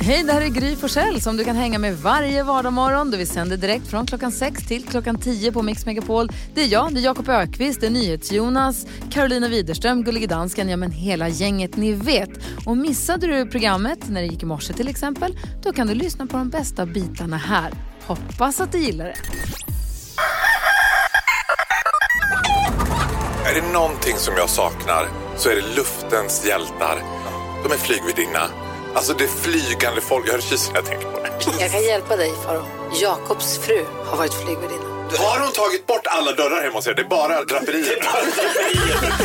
Hej, det här är Gry Forssell som du kan hänga med varje vardagsmorgon. Vi sänder direkt från klockan 6 till klockan 10 på Mix Megapol. Det är jag, det är Jakob Ökvist, det är NyhetsJonas, Carolina Widerström, Gullige Dansken, ja men hela gänget ni vet. Och missade du programmet när det gick i morse till exempel, då kan du lyssna på de bästa bitarna här. Hoppas att du gillar det. Är det någonting som jag saknar så är det luftens hjältar. De är flygvärdinna. Alltså det är flygande folk. Jag kyss när jag tänker på det. Jag kan hjälpa dig, Faro. Jakobs fru har varit flygvärdinna. Har hon tagit bort alla dörrar hemma hos er? Det är bara draperier.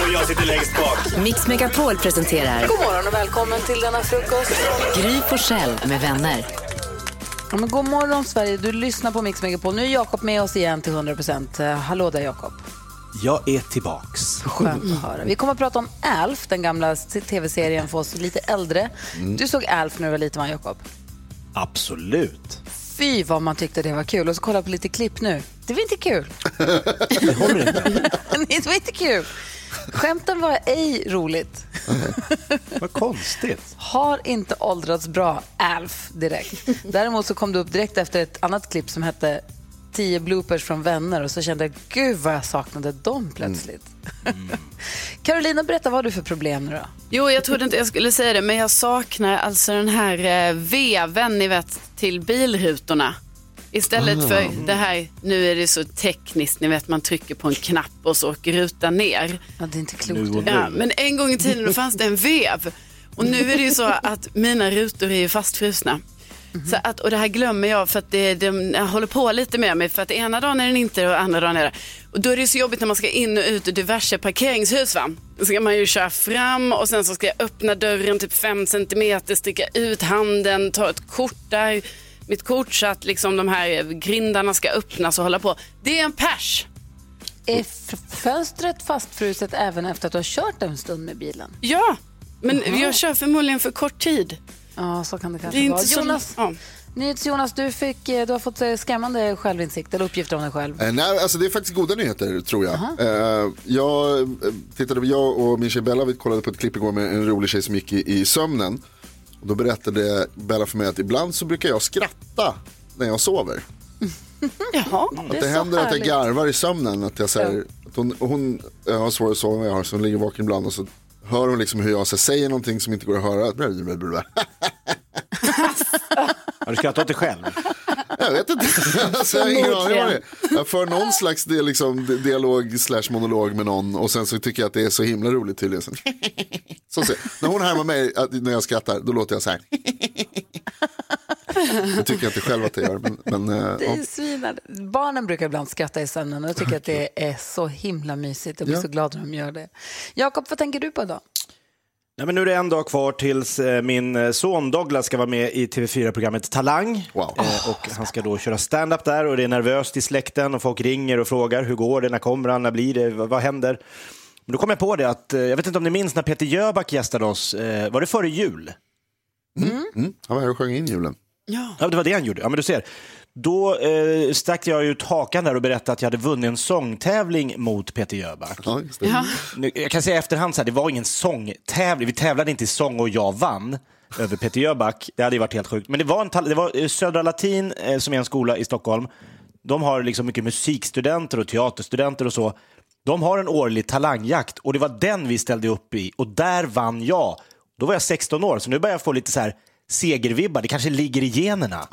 Och jag sitter längst bak. Mix Megapol presenterar God morgon och välkommen till denna frukost. Gry Forssell med vänner. Ja, men god morgon Sverige, du lyssnar på Mix Megapol. Nu är Jakob med oss igen till 100 procent. Hallå där Jakob. Jag är tillbaks. Skönt att höra. Vi kommer att prata om Alf, den gamla tv-serien för oss lite äldre. Du såg Alf när du var lliten, va, Jakob? Absolut. Fy vad man tyckte det var kul. Och så kolla på lite klipp nu. Det var inte kul. Det håller inte. det var inte kul. Skämten var ej roligt. Vad konstigt. Har inte åldrats bra, Alf, direkt. Däremot så kom det upp direkt efter ett annat klipp som hette 10 bloopers från vänner och så kände jag, gud vad jag saknade dem plötsligt. Carolina, berätta vad har du för problem nu då? Jo, jag trodde inte jag skulle säga det, men jag saknar alltså den här eh, veven, ni vet, till bilrutorna. Istället för det här, nu är det så tekniskt, ni vet man trycker på en knapp och så åker rutan ner. Ja, det är inte klokt. Ja, men en gång i tiden då fanns det en vev. Och nu är det ju så att mina rutor är ju fastfrusna. Så att, och det här glömmer jag för att det, jag håller på lite med mig för att ena dagen är den inte och andra dagen är det. Och då är det så jobbigt när man ska in och ut ur diverse parkeringshus va. Då ska man ju köra fram och sen så ska jag öppna dörren typ fem centimeter, sticka ut handen, ta ett kort där, mitt kort så att liksom de här grindarna ska öppnas och hålla på. Det är en pers. Är fönstret fastfruset även efter att du har kört en stund med bilen? Ja, men jag kör förmodligen för kort tid. Ja, så kan det Det kanske är vara. inte så... Jonas, Ja. Jonas du, fick, eh, du har fått eh, skrämmande självinsikt eller uppgifter om dig själv. Eh, nej, alltså det är faktiskt goda nyheter tror jag. Eh, jag, eh, tittade, jag och min tjej Bella vi kollade på ett klipp igår med en rolig tjej som gick i, i sömnen. Och då berättade Bella för mig att ibland så brukar jag skratta när jag sover. Jaha. Att det, så händer att jag garvar i sömnen. Att jag, så här, att hon, hon eh, har svårare att sova än jag har så hon ligger vaken ibland och så hör hon liksom hur jag så säger någonting som inte går att höra. Har du skrattat åt dig själv? Jag vet inte. alltså, jag har ingen aning vad det är. Jag för någon slags di- liksom, di- dialog slash monolog med någon och sen så tycker jag att det är så himla roligt tydligen. Så, så. När hon härmar mig att, när jag skrattar då låter jag så här. Det tycker jag inte själv att jag gör. Men, men, eh, Det är svinande. Barnen brukar ibland skratta i sömnen och jag tycker att det är så himla mysigt. Jag blir Ja. så glad när de gör det. Jakob, vad tänker du på idag? Nej, men nu är det en dag kvar tills eh, min eh, son Douglas ska vara med i TV4-programmet Talang. Wow. Och han ska då köra stand-up där och det är nervöst i släkten och folk ringer och frågar hur går det, när kommer han, när blir det, vad, vad händer? Men då kom jag på det att, jag vet inte om ni minns när Peter Jöback gästade oss, var det före jul? mm, han var här och sjöng in julen. Ja, det var det han gjorde. Ja, men du ser. Då eh, stack jag ut hakan där och berättade att jag hade vunnit en sångtävling mot Peter Jöback. Ja. Nu, jag kan säga i efterhand så här, det var ingen sångtävling. Vi tävlade inte i sång och jag vann över Peter Jöback. Det hade ju varit helt sjukt. Men det var, en, det var eh, Södra Latin, eh, som är en skola i Stockholm. De har liksom mycket musikstudenter och teaterstudenter och så. De har en årlig talangjakt och det var den vi ställde upp i och där vann jag. Då var jag 16 år, så nu börjar jag få lite så här segervibbar. Det kanske ligger i generna.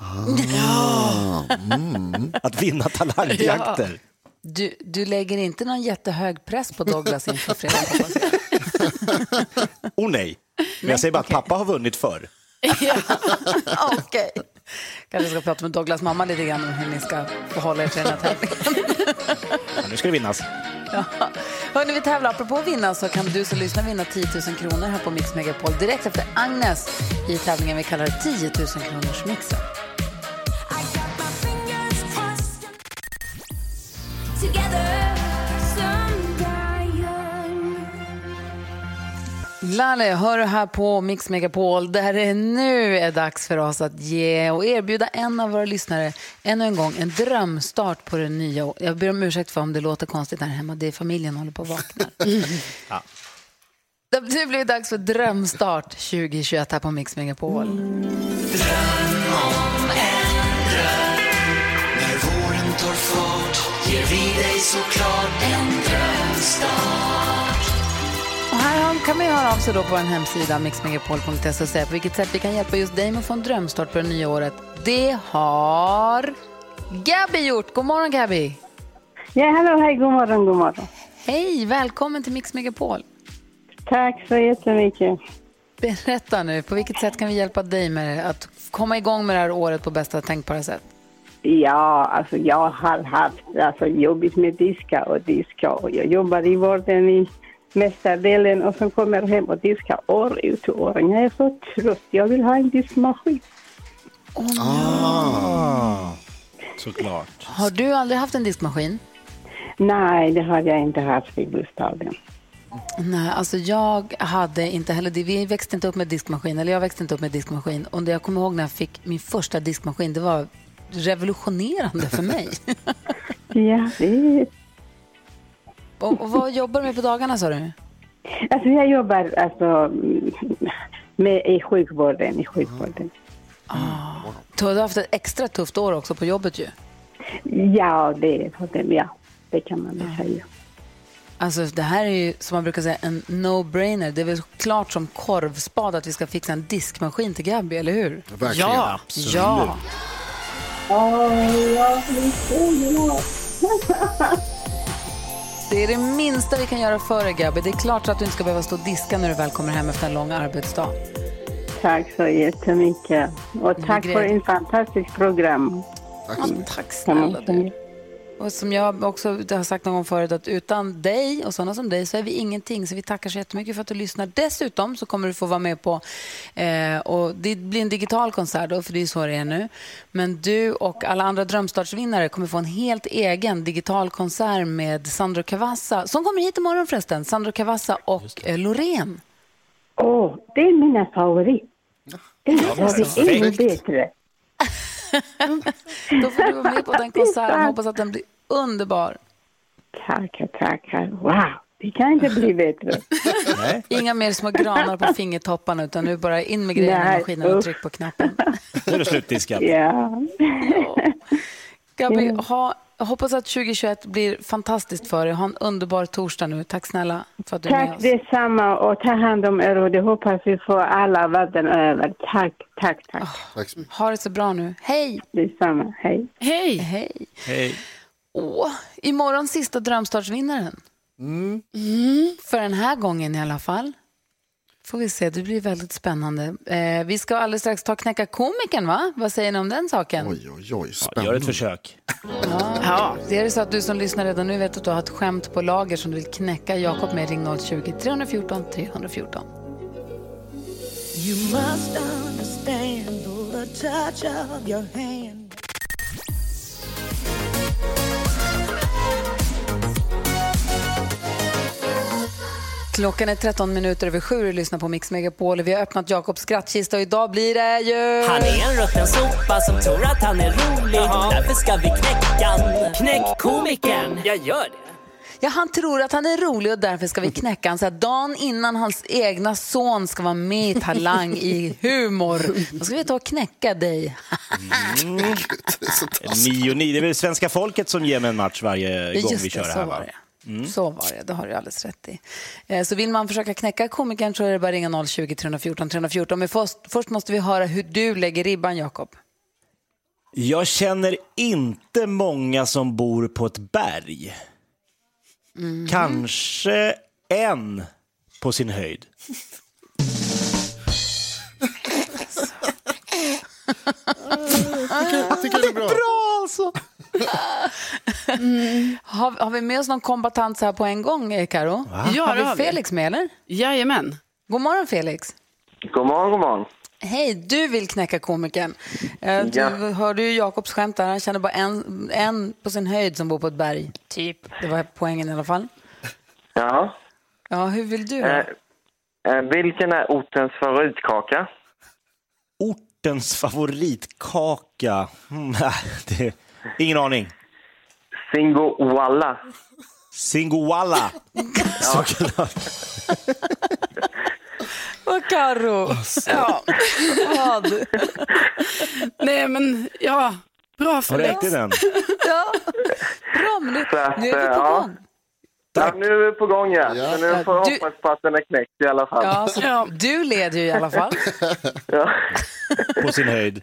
Att vinna talangjakter. Du, du lägger inte någon jättehög press på Douglas inför fredag, hoppas jag. Oh nej. Men jag säger bara att pappa har vunnit förr. Okej. Kanske ska prata med Douglas mamma lite grann om hur ni ska förhålla er till den här tävlingen. Ja, nu ska det vinnas. Ja. Hörrni, vi tävlar. Apropå att vinna så kan du som lyssnar vinna 10 000 kronor här på Mix Megapol direkt efter Agnes i tävlingen vi kallar 10 000 kronors mixen. Lalle, hör du här på Mix Megapol där det nu är dags för oss att ge och erbjuda en av våra lyssnare ännu en gång en drömstart på det nya. Jag ber om ursäkt för om det låter konstigt här hemma. Det är familjen håller på att vakna. Det har blivit dags för Drömstart 2021 här på Mix Megapol. När våren tar fart ger vi dig såklart en drömstart. Och här kan man höra av sig då på en hemsida, mixmegapol.se och säga på vilket sätt vi kan hjälpa just dig med att få en drömstart på det nya året. Det har Gabby gjort. God morgon Gabby! Ja, hallå, hej, god morgon, god morgon. Hej, välkommen till Mix Megapol. Tack så jättemycket. Berätta nu, på vilket sätt kan vi hjälpa dig med att komma igång med det här året på bästa tänkbara sätt? Ja, alltså jag har haft alltså, jobbigt med diska och diska och jag jobbar i vården i mesta delen och sen kommer hem och diskar år ut och år in. Jag är så trött, jag vill ha en diskmaskin. Ah, såklart. Har du aldrig haft en diskmaskin? Nej, det har jag inte haft i bostaden. Nej, alltså jag hade inte heller det. Vi växte inte upp med diskmaskin, eller jag växte inte upp med diskmaskin. Och det jag kommer ihåg när jag fick min första diskmaskin, det var revolutionerande för mig. Ja, det är... och, och vad jobbar du med på dagarna sa du? Alltså jag jobbar alltså med, i sjukvården, i sjukvården. Du har haft ett extra tufft år också på jobbet ju. Ja, det, det, ja, det kan man väl säga. Alltså det här är ju som man brukar säga en no-brainer. Det är väl klart som korvspad att vi ska fixa en diskmaskin till Gabby, eller hur? Verkligen. Ja, ja. Det är det minsta vi kan göra för dig Gabby. Det är klart att du inte ska behöva stå och diska när du väl kommer hem efter en lång arbetsdag. Tack så jättemycket. Och tack för ett fantastiskt program. Tack. Ja, tack snälla du. Och som jag också har sagt någon gång förut att utan dig och sådana som dig så är vi ingenting. Så vi tackar så jättemycket för att du lyssnar. Dessutom så kommer du få vara med på, eh, och det blir en digital konsert då, för det är så det är nu. Men du och alla andra drömstartsvinnare kommer få en helt egen digital konsert med Sandro Cavazza, som kommer hit imorgon förresten. Sandro Cavazza och eh, Loreen. Åh, det är mina favorit. Det är ännu bättre. Då får du vara med på den konserten. Hoppas att den blir underbar. Tackar, tackar. Wow, det kan inte bli bättre. Inga mer små granar på fingertopparna utan nu bara in med grejerna i maskinen och tryck på knappen. Nu är det slutdiskad. Ja. Gabi, ha, jag hoppas att 2021 blir fantastiskt för dig. Ha en underbar torsdag nu. Tack snälla för att du är med Tack oss. detsamma och ta hand om er och det hoppas vi får alla världen över. Tack, tack, tack. Tack så mycket. Ha det så bra nu. Hej! Detsamma, hej. Hej! Hej! Hej. Åh, imorgon sista drömstartsvinnaren. Mm. För den här gången i alla fall. Får vi se, det blir väldigt spännande. Eh, vi ska alldeles strax ta knäcka komikern, va? Vad säger ni om den saken? Oj, oj, oj. Ja, Spännande. gör ett försök. Ja. Det är det så att du som lyssnar redan nu vet att du har ett skämt på lager som du vill knäcka Jakob med, ring 020-314 314. You must understand the touch of your hand. Klockan är 13 minuter över sju och lyssnar på Mix Megapol. Vi har öppnat Jakobs skrattkista och idag blir det ju... Han är en rutten sopa som tror att han är rolig. Därför ska vi knäcka. Knäck komikern. Jag gör det. Ja, han tror att han är rolig och därför ska vi knäcka honom. Så här, dagen innan hans egna son ska vara med i Talang i humor, då ska vi ta och knäcka dig. Det är så taskigt. Nio, nio. Det är väl svenska folket som ger mig en match varje gång Just vi kör det här. Va? Det. Så var det, det har du alldeles rätt i. Eh, Så vill man försöka knäcka komikern så är det bara ringa 020 314 314. Men först, först måste vi höra hur du lägger ribban, Jakob. Jag känner inte många som bor på ett berg. Kanske en på sin höjd. Jag tycker det är bra. Bra alltså! Har, har vi med oss någon kombatant så här på en gång, Karo? Ja, har vi har vi. Felix med, eller? Jajamän. God morgon, Felix. God morgon, god morgon. Hej, du vill knäcka komikern. Eh, Du Ja. hörde ju Jakobs skämt där. Han känner bara en, en på sin höjd som bor på ett berg. Typ. Det var poängen i alla fall. Ja. Ja, hur vill du? Eh, eh, vilken är ortens favoritkaka? Ortens favoritkaka? Nej, det, ingen aning. Singoalla. Singoalla. Såklart. Karo. Ja. Vad? Nej men ja, bra Har för du dig. ätit den? Ja. Bra, men nu, Så att, nu är vi på ja. gång. Ja, nu är vi på gång ja. Ja. Så nu får jag Du- hoppas på att den är knäckt i alla fall. Ja, så Ja. Du leder ju i alla fall. Ja, På sin höjd.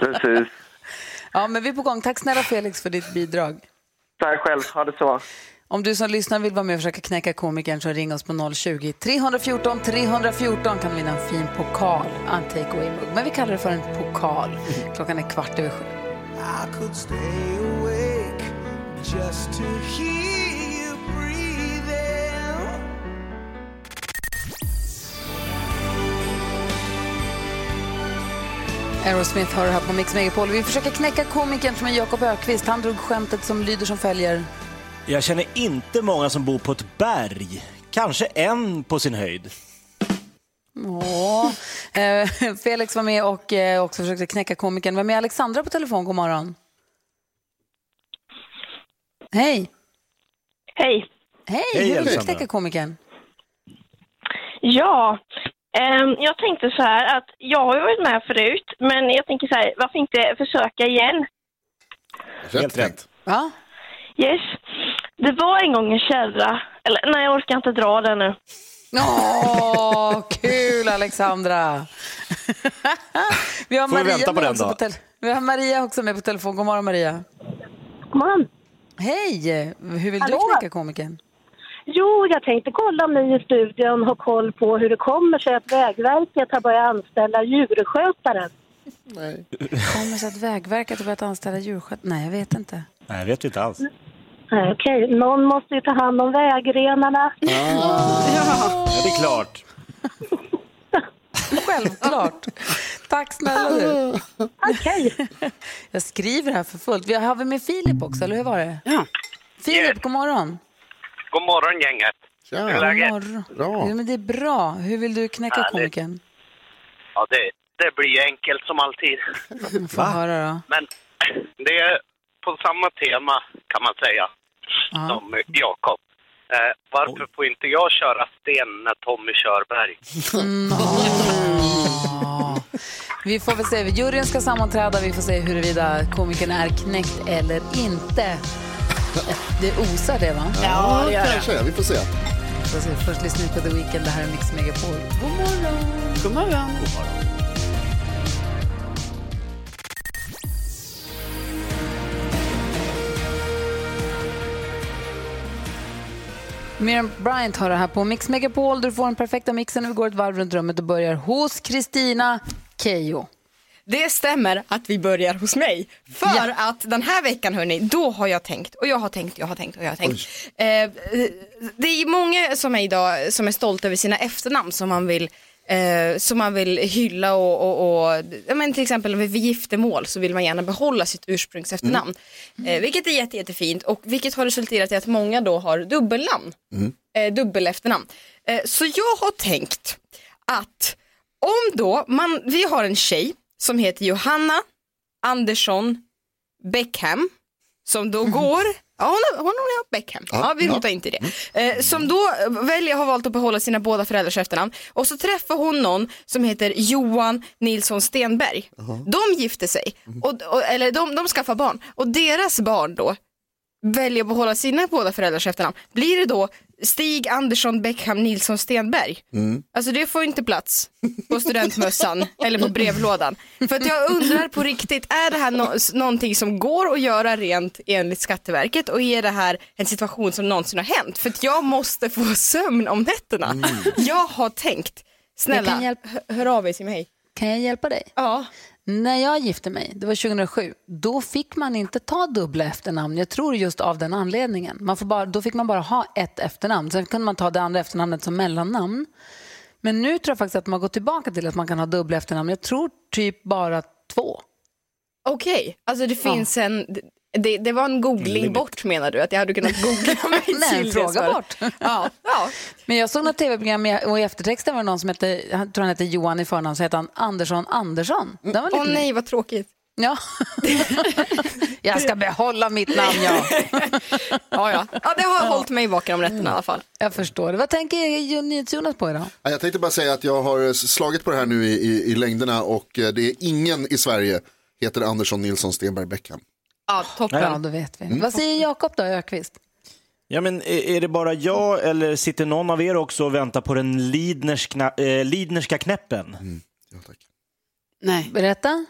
precis. Ja, men vi är på gång. Tack snälla Felix för ditt bidrag. Tack själv, ha det så. Om du som lyssnar vill vara med och försöka knäcka komikern så ring oss på 020-314 314 kan du vinna en fin pokal, en take away-mugg. Men vi kallar det för en pokal. Klockan är kvart över sju. Aerosmith har det här på Mix Megapol. Vi försöker knäcka komikern som är Jakob Ökvist. Han drog skämtet som lyder som följer. Jag känner inte många som bor på ett berg. Kanske en på sin höjd. Åh. Eh, Felix var med och eh, också försökte knäcka komikern. Vem är Alexandra på telefon? God morgon. Hej. Hej. Hej, Hej, hur vill du Alexandra. knäcka komikern? Ja, jag tänkte så här att jag har ju varit med förut, men jag tänker så här, varför inte försöka igen? Helt rätt. Ja. Yes. Det var en gång en kärra, eller nej jag orkar inte dra den nu. Åh, kul Alexandra! Vi har Får vi Maria vänta på den då? på Vi har Maria också med på telefon. God morgon Maria. God morgon. Hej! Hur vill Hallå? du knäcka komikern? Jo, jag tänkte kolla om ni i studion har koll på hur det kommer sig att Vägverket har börjat anställa djurskötare. Nej. Kommer sig att Vägverket har börjat anställa djurskötare? Nej, jag vet inte. Nej, jag vet inte alls. Nej, Okej, någon måste ju ta hand om vägrenarna. Ja, det är klart. Självklart. Tack snälla du. Okej. Jag skriver här för fullt. Vi har har vi med Filip också, eller hur var det? Ja. Filip, god morgon. God morgon gänget. Tja. Hur är läget? morgon. Bra. Ja, men det är bra. Hur vill du knäcka Härligt. komikern? Ja, det, det blir enkelt som alltid. Få höra då. Men det är på samma tema kan man säga Ja. som Jakob. Eh, varför får inte jag köra sten när Tommy kör berg? Ah. Vi får väl se. Juryn ska sammanträda. Vi får se huruvida komikern är knäckt eller inte. Det osar det, va? Ja, kanske. Vi får se. Så ska vi först lyssna på The Weeknd. Det här är Mix Megapol. God morgon! God morgon. Miriam Bryant har det här på Mix Megapol. Du får den perfekta mixen. Vi går ett varv runt rummet och börjar hos Kristina Keijo. Det stämmer att vi börjar hos mig. För att den här veckan hörni, då har jag tänkt och jag har tänkt, jag har tänkt och jag har tänkt. Eh, det är många som är idag som är stolta över sina efternamn som man vill Eh, som man vill hylla och, och, och ja, men till exempel vid giftermål så vill man gärna behålla sitt ursprungsefternamn. Eh, vilket är jätte, jättefint och vilket har resulterat i att många då har dubbelnamn. Eh, dubbel efternamn. Eh, så jag har tänkt att om då man, vi har en tjej som heter Johanna Andersson Beckham som då går Ja, hon har, hon har Beckham. Ja, Ja, vi ja. rotar inte i det. Eh, som då väljer, har valt att behålla sina båda föräldrars efternamn. Och så träffar hon någon som heter Johan Nilsson Stenberg. De gifter sig, och, och, eller de, de skaffar barn. Och deras barn då väljer att behålla sina båda föräldrars efternamn. Blir det då Stig Andersson Beckham Nilsson Stenberg? Alltså det får inte plats på studentmössan eller på brevlådan. För att jag undrar på riktigt, är det här no någonting som går att göra rent enligt Skatteverket och är det här en situation som någonsin har hänt? För att jag måste få sömn om nätterna. Jag har tänkt, snälla, hör av er till mig. Kan jag hjälpa dig? Ja. När jag gifte mig, det var 2007, då fick man inte ta dubbla efternamn. Jag tror just av den anledningen. Man får bara, då fick man bara ha ett efternamn. Sen kunde man ta det andra efternamnet som mellannamn. Men nu tror jag faktiskt att man går tillbaka till att man kan ha dubbla efternamn. Jag tror typ bara två. Okej, alltså det finns en, det, det var en googling Limit. bort menar du? Att jag hade kunnat googla mig Nej, fråga bort. Ja, ja. Men jag såg något tv-program och i eftertexten var det någon som hette, jag tror han hette Johan i förnamn, så hette han Andersson Andersson. Var Åh lite nej vad tråkigt. Ja. jag ska behålla mitt namn, ja. ja, ja. ja, det har hållit mig vaken om nätterna i alla fall. Jag förstår. Vad tänker NyhetsJonas på idag? Ja, Jag tänkte bara säga att jag har slagit på det här nu i, i, i längderna och eh, det är ingen i Sverige heter Andersson Nilsson Stenberg Beckham. Ja, toppen. Ja, då vet vi. Vad säger Jakob då, Ökvist? Ja, men är det bara jag eller sitter någon av er också och väntar på den Lidnerska, eh, Lidnerska knäppen? Nej. Berätta.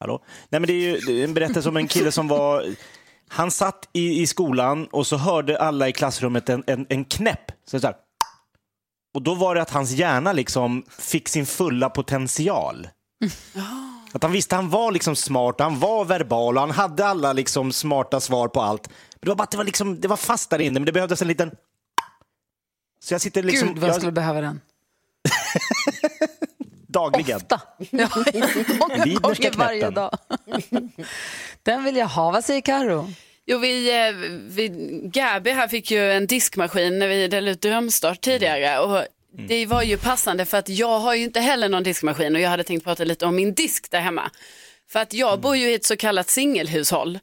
Hallå? Nej, men det är ju en berättelse om en kille som var... Han satt i, i skolan och så hörde alla i klassrummet en, en, en knäpp. Så så här. Och då var det att hans hjärna liksom fick sin fulla potential. Att han visste han var liksom smart, han var verbal och han hade alla liksom smarta svar på allt. Men det var bara att det var, liksom, det var fast där inne, men det behövdes en liten... Så jag sitter liksom... Gud, vad jag jag, skulle behöva den. dagligen. Ofta. Ja, många gånger varje dag. Den vill jag ha. Vad säger Karo? Jo, vi, eh, vi, Gabi här fick ju en diskmaskin när vi delade ut drömstart tidigare. Och det var ju passande för att jag har ju inte heller någon diskmaskin och jag hade tänkt prata lite om min disk där hemma. För att jag bor ju i ett så kallat singelhushåll.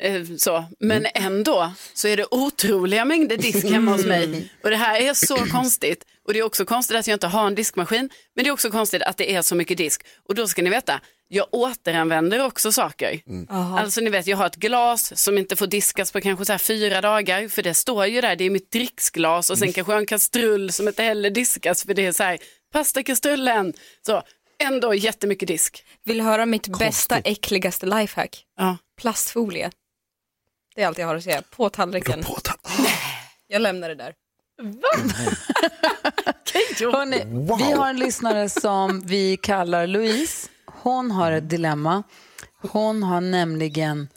Eh, Så. Men ändå så är det otroliga mängder disk hemma hos mig. Och det här är så konstigt. Och det är också konstigt att jag inte har en diskmaskin. Men det är också konstigt att det är så mycket disk. Och då ska ni veta, jag återanvänder också saker. Alltså ni vet, jag har ett glas som inte får diskas på kanske så här fyra dagar. För det står ju där, det är mitt dricksglas. Och sen kanske jag har en kastrull som inte heller diskas. För det är så här, pastakastrullen. Så ändå jättemycket disk. Vill höra mitt bästa, äckligaste lifehack? Ja. Plastfolie. Det är allt jag har att säga. På tallriken. Jag lämnar det där. Hörrni, Vi har en lyssnare som vi kallar Louise. Hon har ett dilemma. Hon har nämligen,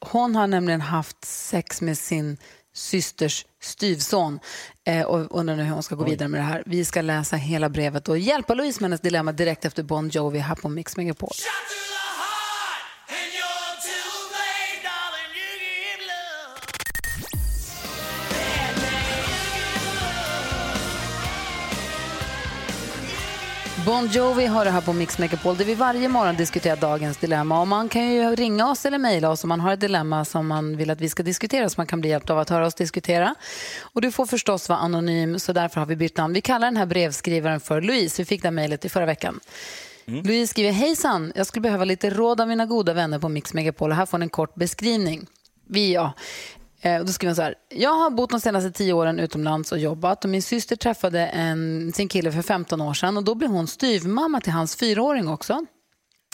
hon har nämligen haft sex med sin systers styvson eh, och undrar nu hur hon ska gå vidare med det här. Vi ska läsa hela brevet och hjälpa Louise med hennes dilemma direkt efter Bon Jovi här på Mix Megapol. Bon Jovi har det här på Mix Megapol där vi varje morgon diskuterar dagens dilemma. Och man kan ju ringa oss eller mejla oss om man har ett dilemma som man vill att vi ska diskutera så man kan bli hjälpt av att höra oss diskutera. Och du får förstås vara anonym så därför har vi bytt namn. Vi kallar den här brevskrivaren för Louise. Vi fick det mejlet i förra veckan. Louise skriver, hejsan, jag skulle behöva lite råd av mina goda vänner på Mix Megapol och här får ni en kort beskrivning. Vi, ja. Eh, och Då skriver han så här. Jag har bott de senaste tio åren utomlands och jobbat och min syster träffade en, sin kille för 15 år sedan och då blev hon styvmamma till hans fyraåring också.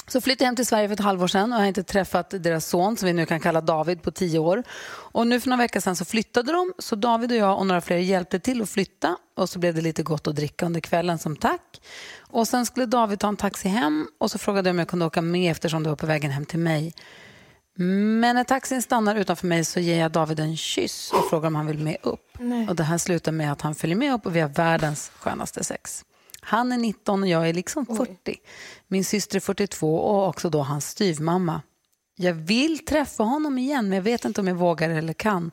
Så flyttade jag hem till Sverige för ett halvår sedan och har inte träffat deras son som vi nu kan kalla David på tio år. Och nu för några veckor sedan så flyttade de så David och jag och några fler hjälpte till att flytta och så blev det lite gott att dricka under kvällen som tack. Och sen skulle David ta en taxi hem och så frågade jag om jag kunde åka med eftersom det var på vägen hem till mig. Men när taxin stannar utanför mig så ger jag David en kyss och frågar om han vill med upp. Nej. Och det här slutar med att han följer med upp och vi har världens skönaste sex. Han är 19 och jag är liksom 40. Min syster är 42 och också då hans styvmamma. Jag vill träffa honom igen men jag vet inte om jag vågar eller kan.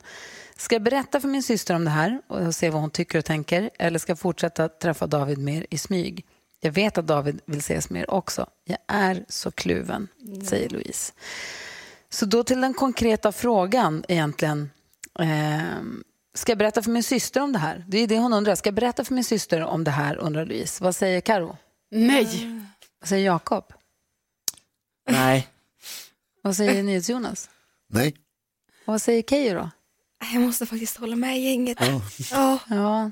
Ska jag berätta för min syster om det här och se vad hon tycker och tänker eller ska jag fortsätta träffa David mer i smyg? Jag vet att David vill ses mer också. Jag är så kluven, säger Louise. Så då till den konkreta frågan egentligen. Ehm, ska jag berätta för min syster om det här? Det är det hon undrar. Ska jag berätta för min syster om det här, undrar Louise. Vad säger Karo? Nej. Vad säger Jakob? Nej. Vad säger NyhetsJonas? Nej. Och vad säger Keyyo då? Jag måste faktiskt hålla med gänget. Ja. Ja.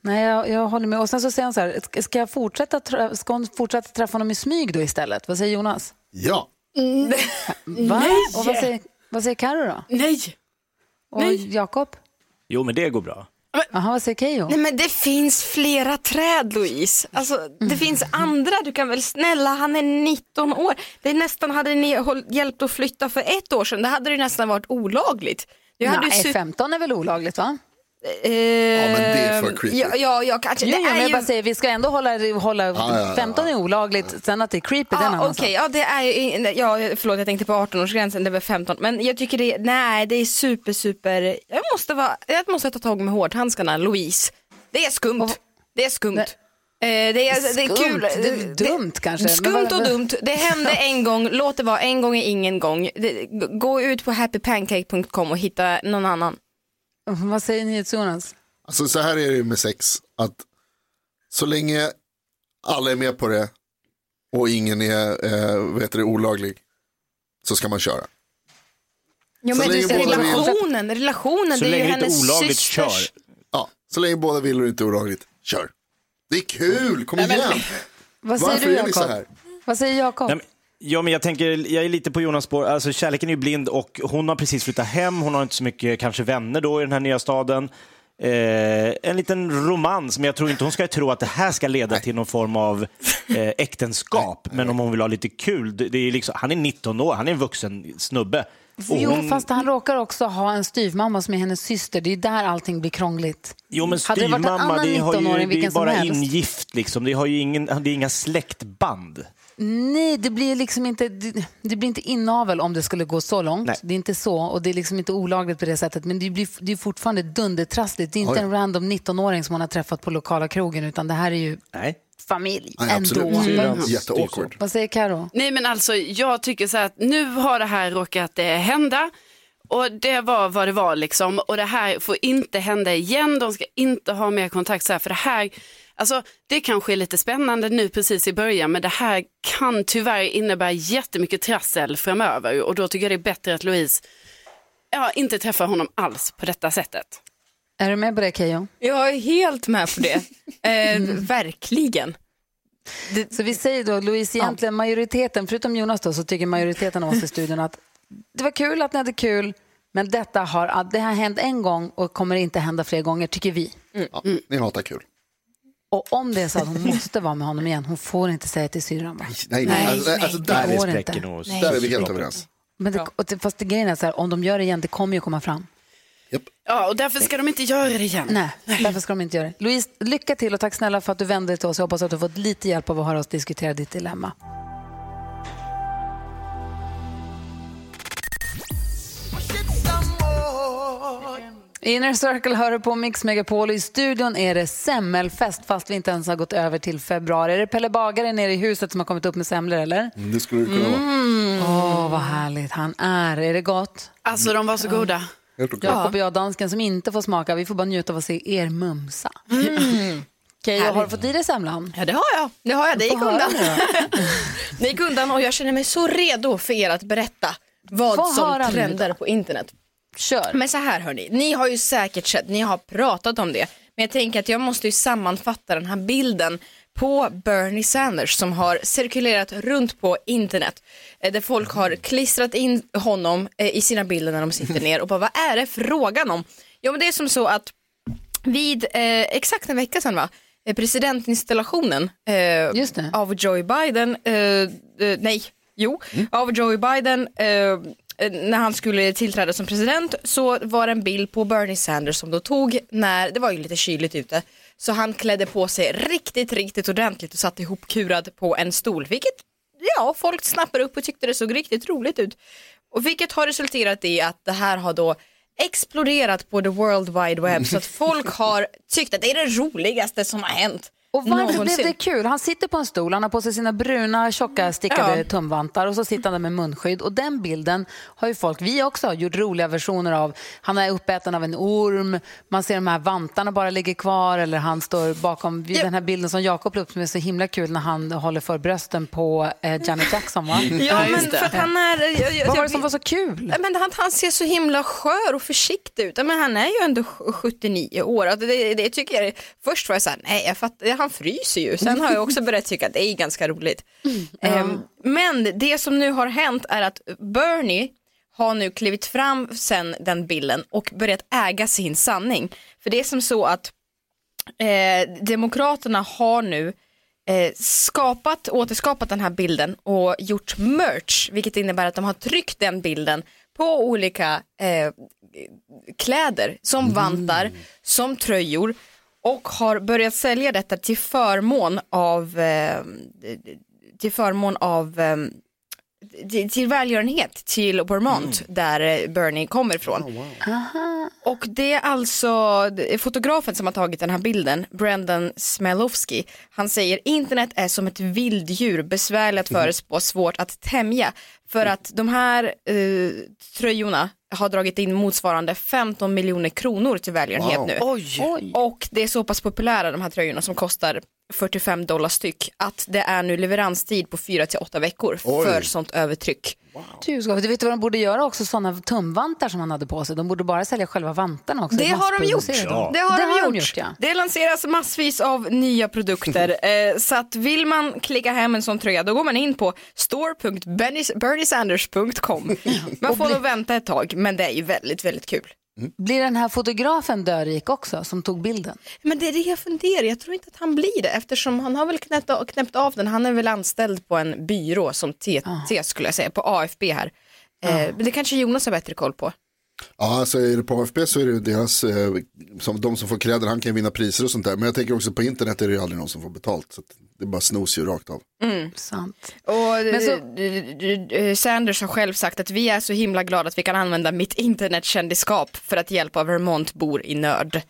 Nej, jag, jag håller med. Och sen så säger han så här, ska- jag fortsätta, ska hon fortsätta träffa honom i smyg då istället? Vad säger Jonas? Ja. Va? Nej. Och vad säger, vad säger Karo då? Nej. Och Nej. Jakob? Jo, men det går bra. Jaha, vad säger Keyyo? Nej men det finns flera träd Louise. Alltså, det finns andra, du kan väl snälla, han är 19 år. Det är nästan, hade ni hjälpt att flytta för ett år sedan, det hade det nästan varit olagligt. Jag Nej, ju su- 15 är väl olagligt va? Eh, Ja, men det är för creepy. Ja, ja, ja kanske. Jo, det men jag ju... bara säger, vi ska ändå hålla, hålla Ja, ja, ja. 15 är olagligt, sen att det är creepy, det är en Ja, annan sak. ja det är ju, ja förlåt jag tänkte på 18-årsgränsen, det var 15. Men jag tycker det, nej det är super, super, jag måste, vara, jag måste ta tag med hårdhandskarna, Louise. Det är skumt. Det är skumt. Nej. Eh, det, är, det är kul. det är dumt kanske, Skumt och dumt. Det hände en gång, låt det vara, en gång är ingen gång. Det, gå ut på happypancake.com och hitta någon annan. Vad säger ni Jonas? Alltså så här är det med sex. Att så länge alla är med på det och ingen är eh, heter det, olaglig så ska man köra. Ja, Så men är båda vill. relationen, relationen, Så det är ju länge det inte är hennes olagligt, systers. kör. Ja, så länge båda vill och inte olagligt, kör. Det är kul, kom igen. Vad säger Varför du är ni så här? Vad säger Jakob? Ja, men jag tänker, jag är lite på Jonas spår. Alltså, kärleken är ju blind och hon har precis flyttat hem. Hon har inte så mycket kanske vänner då i den här nya staden. Eh, en liten romans, men jag tror inte hon ska tro att det här ska leda till någon form av eh, äktenskap. Men om hon vill ha lite kul, det, det är liksom, han är 19 år, han är en vuxen snubbe. Jo, hon- fast han råkar också ha en styvmamma som är hennes syster. Det är där allting blir krångligt. Jo men det styvmamma, annan det, har 19-åring, ju, det är bara helst. ingift liksom. Det, har ju ingen, det är inga släktband. Nej, det blir liksom inte, det, det blir inte inavel om det skulle gå så långt. Det är inte så och det är liksom inte olagligt på det sättet. Men det, blir, det är fortfarande dundertrassligt. Det är inte Oj. en random 19-åring som hon har träffat på lokala krogen utan det här är ju Nej. familj Nej, ändå. absolut. Mm. Jätteawkward. Vad säger Karo? Nej men alltså jag tycker så här att nu har det här råkat eh, hända och det var vad det var liksom och det här får inte hända igen, de ska inte ha mer kontakt så här för det här, alltså det kanske är lite spännande nu precis i början men det här kan tyvärr innebära jättemycket trassel framöver och då tycker jag det är bättre att Louise ja, inte träffar honom alls på detta sättet. Är du med på det Keyyo? Jag är helt med på det. Eh, verkligen. Så vi säger då, Louise, egentligen majoriteten, förutom Jonas då, så tycker majoriteten av oss i studion att det var kul att ni hade kul, men detta har, det har hänt en gång och kommer inte hända fler gånger, tycker vi. Ja, ni hatar kul. Och om det är så att hon måste vara med honom igen, hon får inte säga till syrran. va? Nej, nej, alltså, alltså, där, det går är inte. spräcken och- Nej. där är vi helt överens. Men det, det, fast det grejen är så här, om de gör det igen, det kommer ju komma fram. Ja och därför ska de inte göra det igen. Nej, därför ska de inte göra det. Louise, lycka till och tack snälla för att du vände dig till oss. Jag hoppas att du har fått lite hjälp av att höra oss diskutera ditt dilemma. Inner Circle hör på Mix Megapol i studion är det semmelfest fast vi inte ens har gått över till februari. Är det Pelle Bagare nere i huset som har kommit upp med semlor eller? Mm, Det skulle det kunna vara. Åh, vad härligt han är. Är det gott? Alltså de var så goda. Jakob och jag, dansken som inte får smaka, vi får bara njuta av att se er mumsa. Okej, jag har du fått i dig semlan? Ja det har jag. Det har jag. Det gick undan. det gick undan och jag känner mig så redo för er att berätta vad Få som trendar på internet. Kör. Men så här hörni, ni har ju säkert sett, ni har pratat om det. Men jag tänker att jag måste ju sammanfatta den här bilden på Bernie Sanders som har cirkulerat runt på internet. eh, Där folk har klistrat in honom eh, i sina bilder när de sitter ner och bara vad är det frågan om? Ja men det är som så att vid eh, exakt en vecka sedan va, eh, presidentinstallationen eh, av Joe Biden, eh, nej, jo, av Joe Biden när han skulle tillträda som president så var det en bild på Bernie Sanders som då tog när, det var ju lite kyligt ute, så han klädde på sig riktigt, riktigt ordentligt och satt ihop kurad på en stol, vilket ja, folk snappade upp och tyckte det såg riktigt roligt ut. Och vilket har resulterat i att det här har då exploderat på the world wide web så att folk har tyckt att det är det roligaste som har hänt. Och varför blev någonsin. det kul? Han sitter på en stol, han har på sig sina bruna tjocka stickade Ja. tumvantar och så sitter han där med munskydd. Och den bilden har ju folk, vi också, gjort roliga versioner av. Han är uppäten av en orm, man ser de här vantarna bara ligger kvar eller han står bakom vid den här bilden som Jakob la upp som är så himla kul när han håller för brösten på eh, Janet Jackson va? Ja, men för att han är... Jag, jag, Vad var det som var så kul? Men han, han ser så himla skör och försiktig ut. Men han är ju ändå sj- 79 år. Alltså det, det tycker jag, först var jag såhär, nej jag fattar, han fryser ju. Sen har jag också börjat tycka att det är ganska roligt. Ehm, men det som nu har hänt är att Bernie har nu klivit fram sen den bilden och börjat äga sin sanning. För det är som så att eh, Demokraterna har nu eh, skapat, återskapat den här bilden och gjort merch, vilket innebär att de har tryckt den bilden på olika eh, kläder, som vantar, som tröjor och har börjat sälja detta till förmån av, eh, till förmån av eh, till, till välgörenhet till Vermont där eh, Bernie kommer ifrån. Aha. Och det är alltså fotografen som har tagit den här bilden, Brendan Smelowski. Han säger internet är som ett vilddjur, besvärligt att förespå, svårt att tämja. För att de här eh, tröjorna har dragit in motsvarande 15 miljoner kronor till välgörenhet Wow. nu. Oj. Och det är så pass populära de här tröjorna som kostar 45 dollar styck att det är nu leveranstid på 4 till 8 veckor Oj. för sånt övertryck. Du, ska- du vet vad de borde göra också, sådana tumvantar som han hade på sig. De borde bara sälja själva vantarna också. Det har de gjort. dem. Det har de gjort. ja. Det lanseras massvis av nya produkter. eh, så att vill man klicka hem en sån tröja då går man in på store.berniesanders.com. Man får nog vänta ett tag men det är ju väldigt, väldigt kul. Blir den här fotografen dörik också som tog bilden? Men det är det jag funderar, jag tror inte att han blir det eftersom han har väl knäppt av, knäppt av den. Han är väl anställd på en byrå som TT skulle jag säga, på AFB här. Eh, men det kanske Jonas har bättre koll på. Ja, alltså är det på AFP så är det ju deras, eh, som, de som får credden, han kan vinna priser och sånt där. Men jag tänker också på internet är det ju aldrig någon som får betalt. Så att det bara snos ju rakt av. Mm. Sant. Och Men så- eh, eh, Sanders har själv sagt att vi är så himla glada att vi kan använda mitt internetkändisskap för att hjälpa Vermontbor i nörd.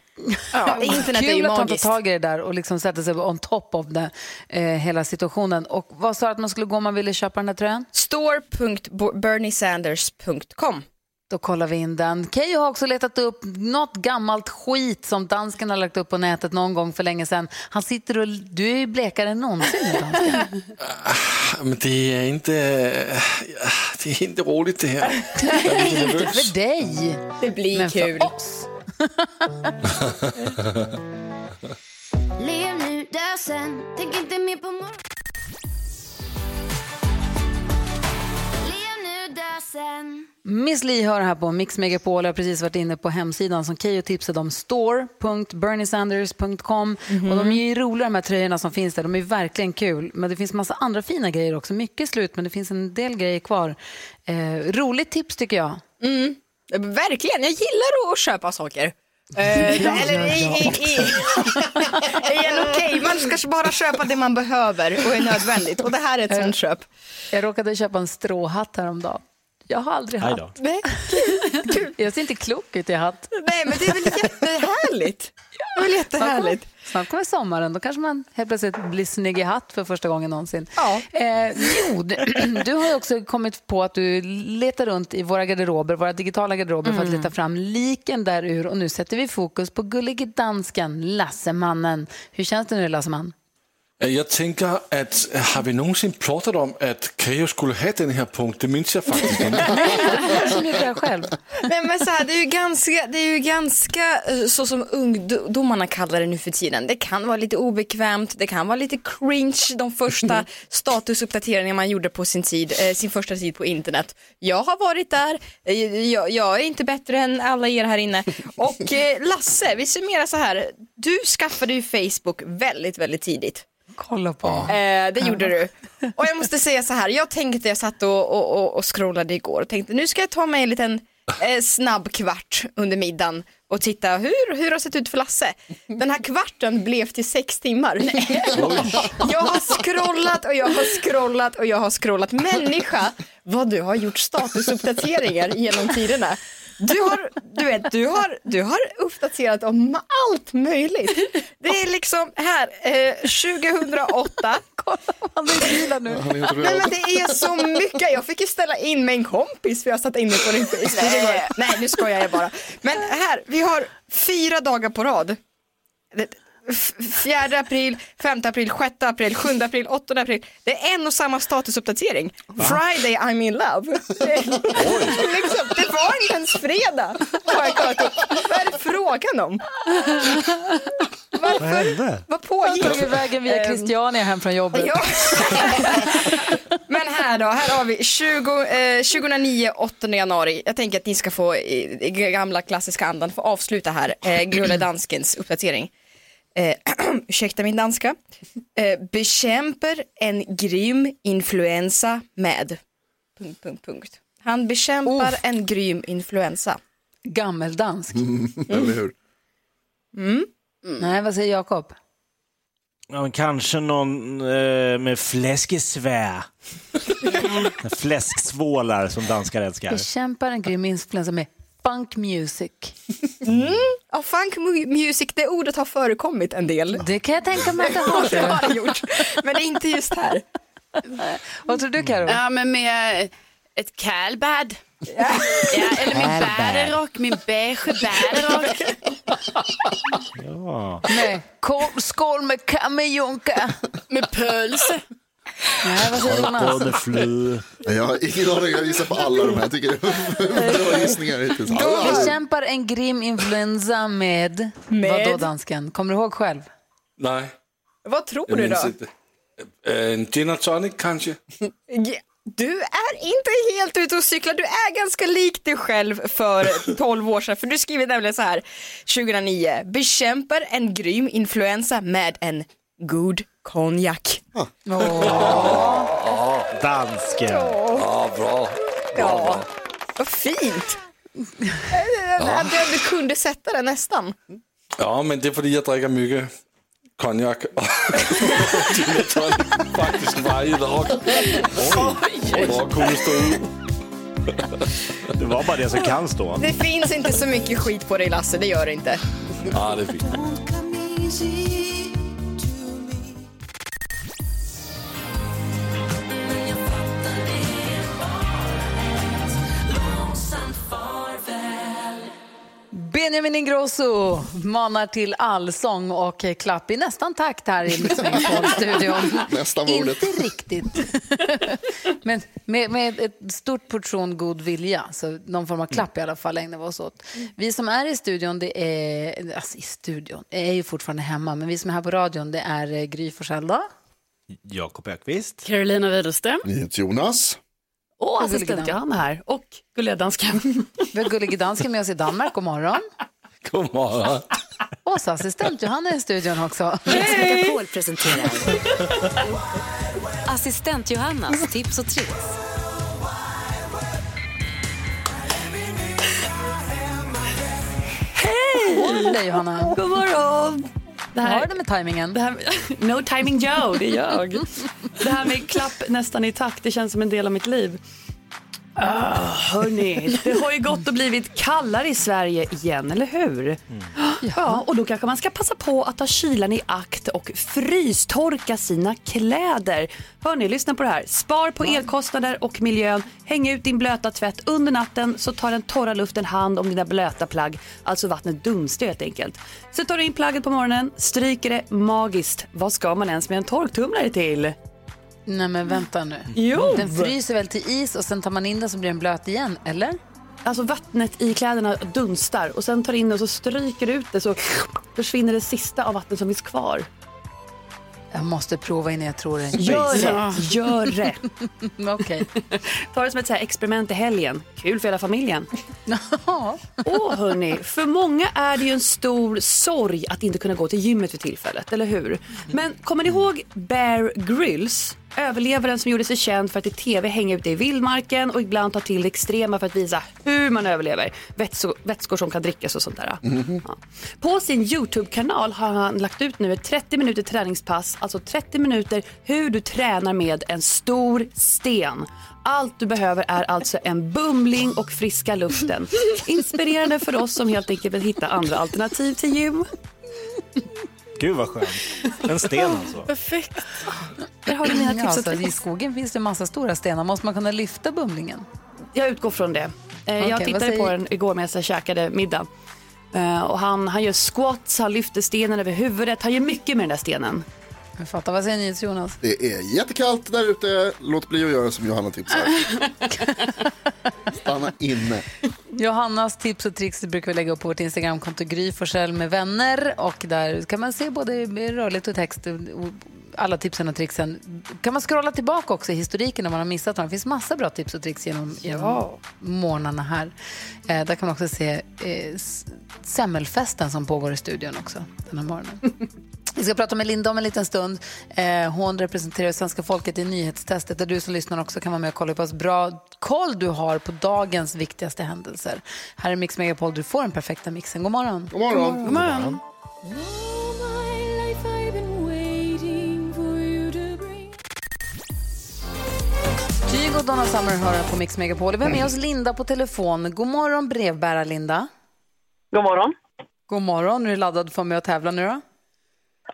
Ja, internet är ju Kul att han tar magiskt. tag i det där och liksom sätter sig on top of det, eh, hela situationen. Och vad sa du att man skulle gå om man ville köpa den här tröjan? Store.berniesanders.com Då kollar vi in den. Keyyo har också letat upp något gammalt skit som dansken har lagt upp på nätet någon gång för länge sedan. Han sitter och... Du är ju blekare än någonsin nu, dansken. Men det är inte, det är inte roligt det här. Lite Inte för dig. Det blir Men kul. för oss. Lev nu, dö sen, tänk inte mer på morgon Miss Li hör här på Mix Megapol. Jag har precis varit inne på hemsidan som Keyyo tipsade om. store.berniesanders.com. Och de är ju roliga de här tröjorna som finns där. De är verkligen kul. Men det finns massa andra fina grejer också. Mycket är slut men det finns en del grejer kvar. Eh, roligt tips tycker jag. Mm. Verkligen, jag gillar att köpa saker. Eh, eller ja, i, ja. i, i, igen, okej, man ska bara köpa det man behöver och är nödvändigt. Och det här är ett sånt köp. Jag råkade köpa en stråhatt häromdagen. Jag har aldrig hatt. Nej, Jag ser inte klok ut i hatt. nej, men det är väl jättehärligt. Det är väl jättehärligt. Snart kommer sommaren, då kanske man helt plötsligt blir snygg i hatt för första gången någonsin. Ja. Eh, jo, du, du har ju också kommit på att du letar runt i våra garderober, våra digitala garderober för att Mm. leta fram liken där ur och nu sätter vi fokus på gullige dansken, Lassemannen. Hur känns det nu Lasseman? Jag tänker att har vi någonsin pratat om att Keyyo skulle ha den här punkt? Det minns jag faktiskt inte. Nu jag själv. Nej, men så här, det är ju ganska, det är ju ganska eh, så som ungdomarna kallar det nu för tiden. Det kan vara lite obekvämt, det kan vara lite cringe de första statusuppdateringarna man gjorde på sin tid, eh, sin första tid på internet. Jag har varit där, eh, jag, jag är inte bättre än alla er här inne. Och eh, Lasse, vi summerar så här, du skaffade ju Facebook väldigt, väldigt tidigt. Kolla på. Eh, det gjorde du. Och jag måste säga så här, jag tänkte, jag satt och, och, och, och scrollade igår och tänkte nu ska jag ta mig en liten eh, snabb kvart under middagen och titta hur, hur det har sett ut för Lasse. Den här kvarten blev till sex timmar. Jag har scrollat och jag har scrollat och jag har scrollat. Människa, vad du har gjort statusuppdateringar genom tiderna. Du har, du vet, du har, du har uppdaterat om allt möjligt. Det är liksom här, eh, 2008. Han är lila nu. Nej men det är så mycket, jag fick ju ställa in med en kompis för jag satt inne på din Facebook igår. Nej nu skojar jag bara. Men här, vi har fyra dagar på rad. Det- f- 4 april, 5 april, 6 april, 7 april, 8 april. Det är en och samma statusuppdatering. Friday I'm in love. Liksom, det var inte ens fredag. Jag. Vad är det frågan om? Vad hände? Vad pågick? tog vägen via Ehm, Christiania hem från jobbet. Ja. Men här då, här har vi 20, eh, 2009, 8 januari. Jag tänker att ni ska få i, i gamla klassiska andan få avsluta här. Eh, Grulle Danskens uppdatering. Eh, ursäkta min danska. Eh, bekämper en grym influensa med... Punkt, punkt, punkt. Han bekämpar en grym influensa. Gammeldansk. Eller hur? Mm. Nej, vad säger Jakob? Ja, kanske någon eh, med fläskesvär. Fläsksvålar som danskar älskar. Bekämpar en grym influensa med funk music. Mm. Ja, funk mu- music, det ordet har förekommit en del. Det kan jag tänka mig att det har. det har det gjort. Men inte just här. Vad tror du Karo? Ja, men med ett kälbad. Ja, eller min bärerock, min beige bärerock. Ja. Nej, skål med kamejunka. Med pölse. Nej, vad säger Jonas? Jag har ingen aning, jag gissar på alla de här. Jag tycker det bra gissningar hittills. Då bekämpar en grim influensa med, Med? vadå dansken? Kommer du ihåg själv? Nej, Vad tror jag du då? inte. Eh, En gin och tonic kanske? Du är inte helt ute och cyklar, du är ganska lik dig själv för 12 år sedan. För du skriver nämligen så här, 2009, bekämpar en grym influensa med en god konjak. Dansken. Ja, bra. Ja, vad fint. Att du kunde sätta det nästan. Ja, men det är för jag dricker mycket konjak och gin tonic faktiskt varje dag. Oj, vad kunde stå ut. Det var bara det som kan stå. Det finns inte så mycket skit på dig Lasse, det gör det inte. Ja, det är fint. Benjamin Ingrosso manar till allsång och klapp i nästan takt här i Megapol-studion. Nästan ordet. Inte riktigt. Men med, med ett stort portion god vilja, så någon form av klapp i alla fall ägnar vi oss åt. Vi som är i studion, det är, alltså i studion, jag är ju fortfarande hemma, men vi som är här på radion, det är Gry Forssell. Jakob Ökvist. Carolina Widerström. Jonas. Och assistent Johanna här. Och gulliga dansken. Vi har Gullige Dansken med oss i Danmark, god morgon. God morgon. Och så assistent Johanna i studion också. Mix Megapol presenterar Assistent Johannas tips och tricks. Dig Johanna. God morgon. Det Hur har här, du med tajmingen? det här, no timing Joe, det är jag. Det här med klapp nästan i takt, det känns som en del av mitt liv. Ah, hörni, det har ju gått och blivit kallare i Sverige igen, eller hur? Ja, och då kanske man ska passa på att ta kylan i akt och frystorka sina kläder. Hörni, lyssna på det här. Spar på elkostnader och miljön. Häng ut din blöta tvätt under natten så tar den torra luften hand om dina blöta plagg. Alltså vattnet dunstar helt enkelt. Så tar du in plagget på morgonen, stryker det magiskt. Vad ska man ens med en torktumlare till? Nej men vänta nu. Jo. Den fryser väl till is och sen tar man in den så blir den blöt igen, eller? Alltså vattnet i kläderna dunstar och sen tar in det och så stryker ut det så försvinner det sista av vattnet som finns kvar. Jag måste prova innan jag tror det. Gör det, gör det. Okej. Ta det som ett så experiment i helgen. Kul för hela familjen. Åh hörni, för många är det ju en stor sorg att inte kunna gå till gymmet för tillfället, eller hur? Men kommer ni ihåg Bear Grylls? Överlevaren som gjorde sig känd för att i tv hänga ute i vildmarken och ibland ta till det extrema för att visa hur man överlever. Vätskor, vätskor som kan drickas och sånt där. Ja. På sin YouTube-kanal har han lagt ut nu ett 30 minuter träningspass, alltså 30 minuter hur du tränar med en stor sten. Allt du behöver är alltså en bumling och friska luften. Inspirerande för oss som helt enkelt vill hitta andra alternativ till gym. Gud vad skönt. En sten alltså. Perfekt. Där har du mina tips och alltså, I skogen finns det en massa stora stenar. Måste man kunna lyfta bumlingen? Jag utgår från det. Eh, Okej, jag tittade säger- på den igår medan jag käkade middag. Eh, och han, han gör squats, han lyfter stenen över huvudet. Han gör mycket med den där stenen. Jag fattar. Vad säger ni Jonas? Det är jättekallt där ute. Låt bli att göra som Johanna tipsar. Stanna inne. Johannas tips och tricks brukar vi lägga upp på vårt Instagramkonto Gry Forssell med vänner. Och där kan man se både rörligt och text. och Alla tipsen och tricksen. Kan man scrolla tillbaka också i historiken om man har missat dem. Det finns massa bra tips och tricks genom, genom morgnarna här. Eh, där kan man också se eh, semmelfesten som pågår i studion också den här morgonen. Vi ska prata med Linda om en liten stund. Eh, hon representerar svenska folket i nyhetstestet där du som lyssnar också kan vara med och kolla på hur bra koll du har på dagens viktigaste händelser. Här är Mix Megapol, du får den perfekta mixen. God morgon. God morgon. God morgon. Kygo och Donna Summer hör på Mix Megapol. Vi har med oss Linda på telefon. God morgon brevbärare Linda. God morgon. God morgon. Är du laddad för mig att tävla nu då?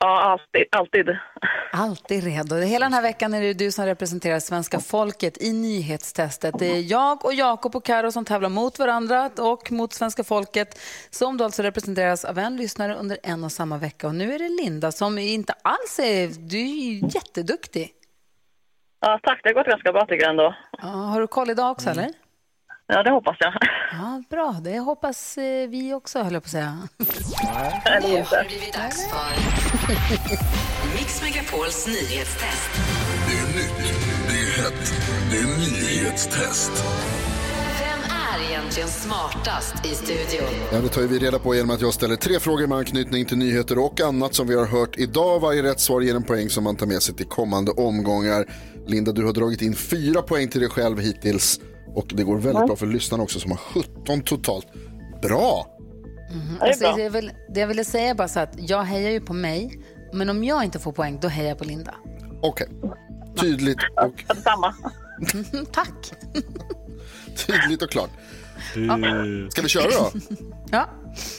Ja, alltid. alltid. Alltid redo. Hela den här veckan är det du som representerar svenska folket i nyhetstestet. Det är jag och Jakob och Karo som tävlar mot varandra och mot svenska folket som då alltså representeras av en lyssnare under en och samma vecka. Och nu är det Linda som inte alls är... Du är ju jätteduktig. Ja, tack. Det har gått ganska bra tycker jag ändå. Ja, har du koll idag också eller? Ja, det hoppas jag. Ja, bra. Det hoppas eh, vi också höll jag på att säga. Nu har det blivit dags för Mix Megapols nyhetstest. Det är nytt, det är hett, det är nyhetstest. Vem är egentligen smartast i studion? Ja, det tar vi reda på genom att jag ställer tre frågor med anknytning till nyheter och annat som vi har hört idag. Varje rätt svar ger en poäng som man tar med sig till kommande omgångar. Linda, du har dragit in fyra poäng till dig själv hittills och det går väldigt bra för lyssnarna också som har 17 totalt. Bra! Alltså, det, vill, det jag ville säga bara så att jag hejar ju på mig, men om jag inte får poäng, då hejar jag på Linda. Okej, tydligt och... Samma. Tack! Tydligt och klart. Ska vi köra då? Ja.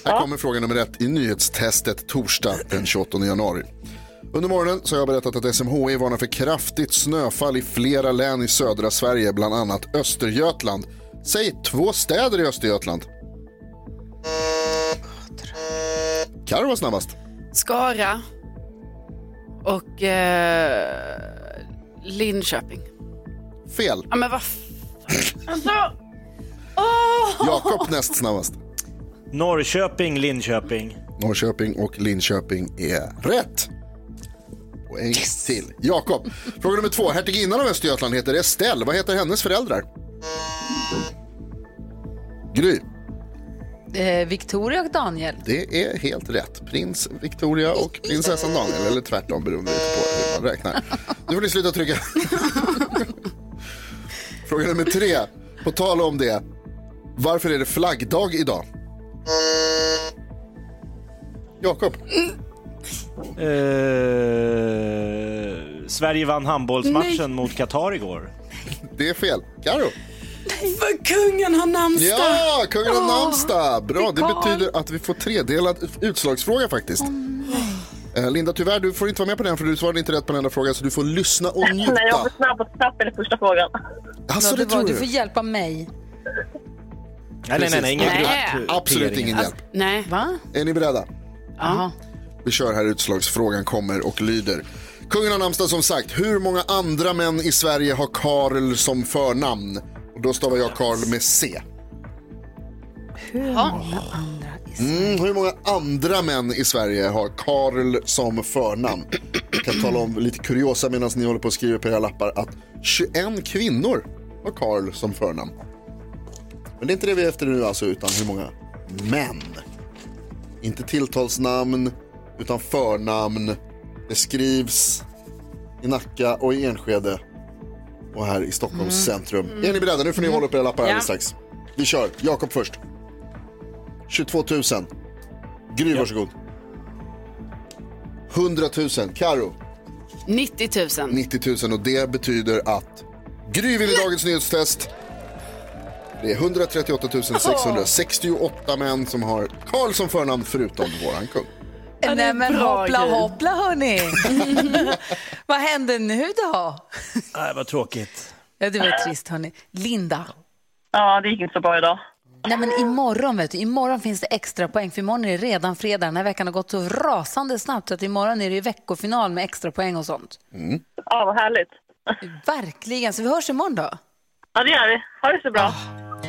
Här kommer fråga nummer ett i nyhetstestet torsdag den 28 januari. Under morgonen så har jag berättat att SMHI varnar för kraftigt snöfall i flera län i södra Sverige, bland annat Östergötland. Säg två städer i Östergötland. Karo var snabbast. Skara och eh, Linköping. Fel. Ja, men vad. Alltså, åh! Jakob näst snabbast. Norrköping, Linköping. Norrköping och Linköping är rätt. Poäng till Jakob. Fråga nummer två. Hertiginnan av Östergötland heter Estelle. Vad heter hennes föräldrar? Gry. Eh, Victoria och Daniel. Det är helt rätt. Prins Victoria och prinsessan Daniel. Eller tvärtom beroende på hur man räknar. Nu får ni sluta trycka. Fråga nummer tre. På tal om det. Varför är det flaggdag idag? Jakob. Eh, Sverige vann handbollsmatchen mot Qatar igår. Det är fel. Karo. För kungen har namnsdag. Ja, kungen har namnsdag. Bra, det betyder att vi får tredelad utslagsfråga faktiskt. Eh, Linda, tyvärr, du får inte vara med på den för du svarade inte rätt på den enda frågan så du får lyssna och njuta. Nej, jag var snabb på knappen i första frågan. Alltså, Ja, det det tror du? du får hjälpa mig. Nej, nej, nej, nej, ingen Nej. Absolut ingen hjälp. Nej. Va? Är ni beredda? Jaha. Vi kör här utslagsfrågan kommer och lyder. Kungen har namnsdag som sagt. Hur många andra män i Sverige har Karl som förnamn? Och då stavar jag Karl med C. Hur många andra i Mm, hur många andra män i Sverige har Karl som förnamn? Jag kan tala om lite kuriosa medan ni håller på att skriva på era lappar att 21 kvinnor har Karl som förnamn. Men det är inte det vi är efter nu alltså, utan hur många män? Inte tilltalsnamn, utan förnamn. Det skrivs i Nacka och i Enskede och här i Stockholms centrum. Är ni beredda? Nu får ni hålla upp era lappar Ja. alldeles strax. Vi kör. Jakob först. 22 000. Gry, varsågod. 100 000. Karo 90 000. 90 000 och det betyder att Gry vinner dagens nyhetstest. Det är 138 668 män som har Karl som förnamn förutom våran kung. Nej men hoppla grej. hoppla hörni. Vad händer nu då? Nej, vad tråkigt. Ja, det var trist hörni. Linda. Ja, det gick inte så bra idag. Nej men imorgon vet du, imorgon finns det extra poäng för imorgon är det redan fredag. Den här veckan har gått så rasande snabbt så att imorgon är det ju veckofinal med extra poäng och sånt. Ja, vad härligt. Verkligen, så vi hörs imorgon då. Ja, det gör vi. Ha det så bra.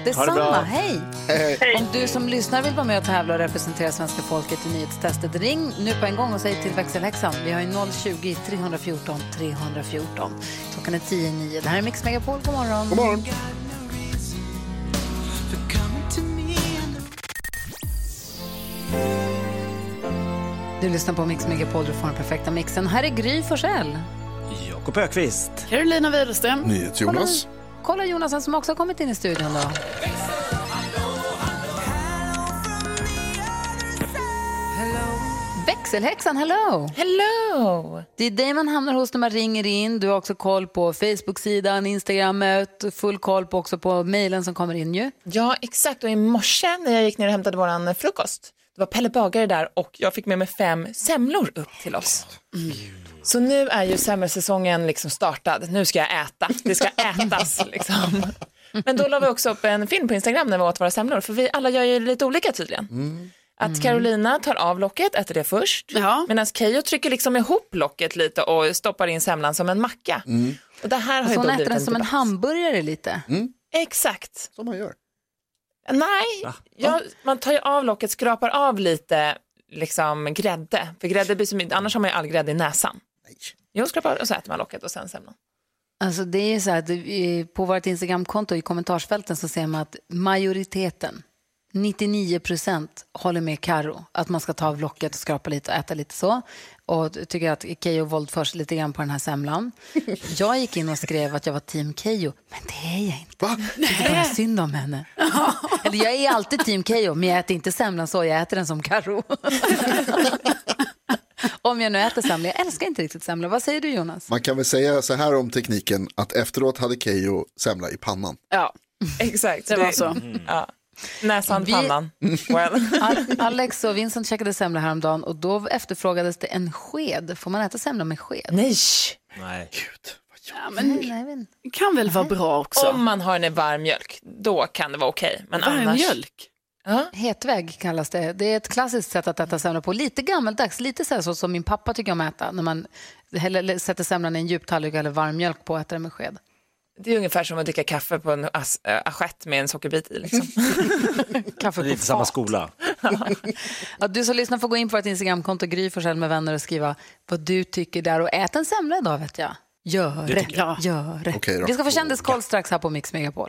Detsamma, hej! Hej. Om du som lyssnar vill vara med och tävla och representera svenska folket i nyhetstestet, ring nu på en gång och säg till växelhäxan. Vi har ju 020 314 314. Klockan är 10 i 9. Det här är Mix Megapol. God morgon. God morgon. Du lyssnar på Mix Megapol, du får den perfekta mixen. Här är Gry Forssell. Jakob Ökvist. Carolina Widerström. NyhetsJonas. Kolla Jonas som också har kommit in i studion då. Växelhäxan, hello! Hello! Det är dig man hamnar hos när man ringer in. Du har också koll på Facebook-sidan, Instagrammet, full koll på också på mejlen som kommer in ju. Ja, exakt. Och i morse när jag gick ner och hämtade våran frukost, det var Pelle Bagare där och jag fick med mig fem semlor upp till oss. Så nu är ju semmelsäsongen liksom startad. Nu ska jag äta. Det ska ätas liksom. Men då la vi också upp en film på Instagram när vi åt våra semlor, för vi alla gör ju lite olika tydligen. Att Carolina tar av locket, äter det först, medan Keyyo trycker liksom ihop locket lite och stoppar in semlan som en macka. Och det här har Så ju hon äter den en som en hamburgare lite. Exakt. Som man gör. Nej, jag, man tar ju av locket, skrapar av lite liksom grädde, för grädde blir så mycket, annars har man ju all grädde i näsan. Jo, skrapar och så äter man locket och sen semlan. Alltså det är så här, att på vårt Instagramkonto i kommentarsfälten så ser man att majoriteten, 99 procent, håller med Karo att man ska ta av locket och skrapa lite och äta lite så. Och tycker att Keyyo våldförs lite grann på den här semlan. Jag gick in och skrev att jag var team Keyyo, men det är jag inte. Va? Det är bara synd om henne. Eller jag är alltid team Keyyo, men jag äter inte semlan så, jag äter den som Karo. om jag nu äter semla, jag älskar inte riktigt semla. Vad säger du Jonas? Man kan väl säga så här om tekniken att efteråt hade Keyyo semla i pannan. Ja, exakt. Det var så. Ja. Näsan, Vi- pannan. Well. Al- Alex och Vincent käkade semla häromdagen och då efterfrågades det en sked. Får man äta semla med sked? Nej. Nej. Ja, men det kan väl vara bra också. Om man har en varm mjölk, då kan det vara okej. Men Varm annars... mjölk? Hetväg kallas det. Det är ett klassiskt sätt att äta semla på. Lite gammaldags, lite så, här så som min pappa tycker om att äta. När man häller, sätter semlan i en djup tallrik eller varm mjölk på och äter den med sked. Det är ungefär som att dricka kaffe på en äh, assiett med en sockerbit i. Liksom. Kaffe på Lite samma fat. skola. Ja, du som lyssnar får gå in på vårt Instagramkonto Gry Forssell med vänner och skriva vad du tycker där. Och ät en semla idag vet jag. Gör Det det. Gör det. Då. Vi ska få kändiskoll strax här på Mix Megapol.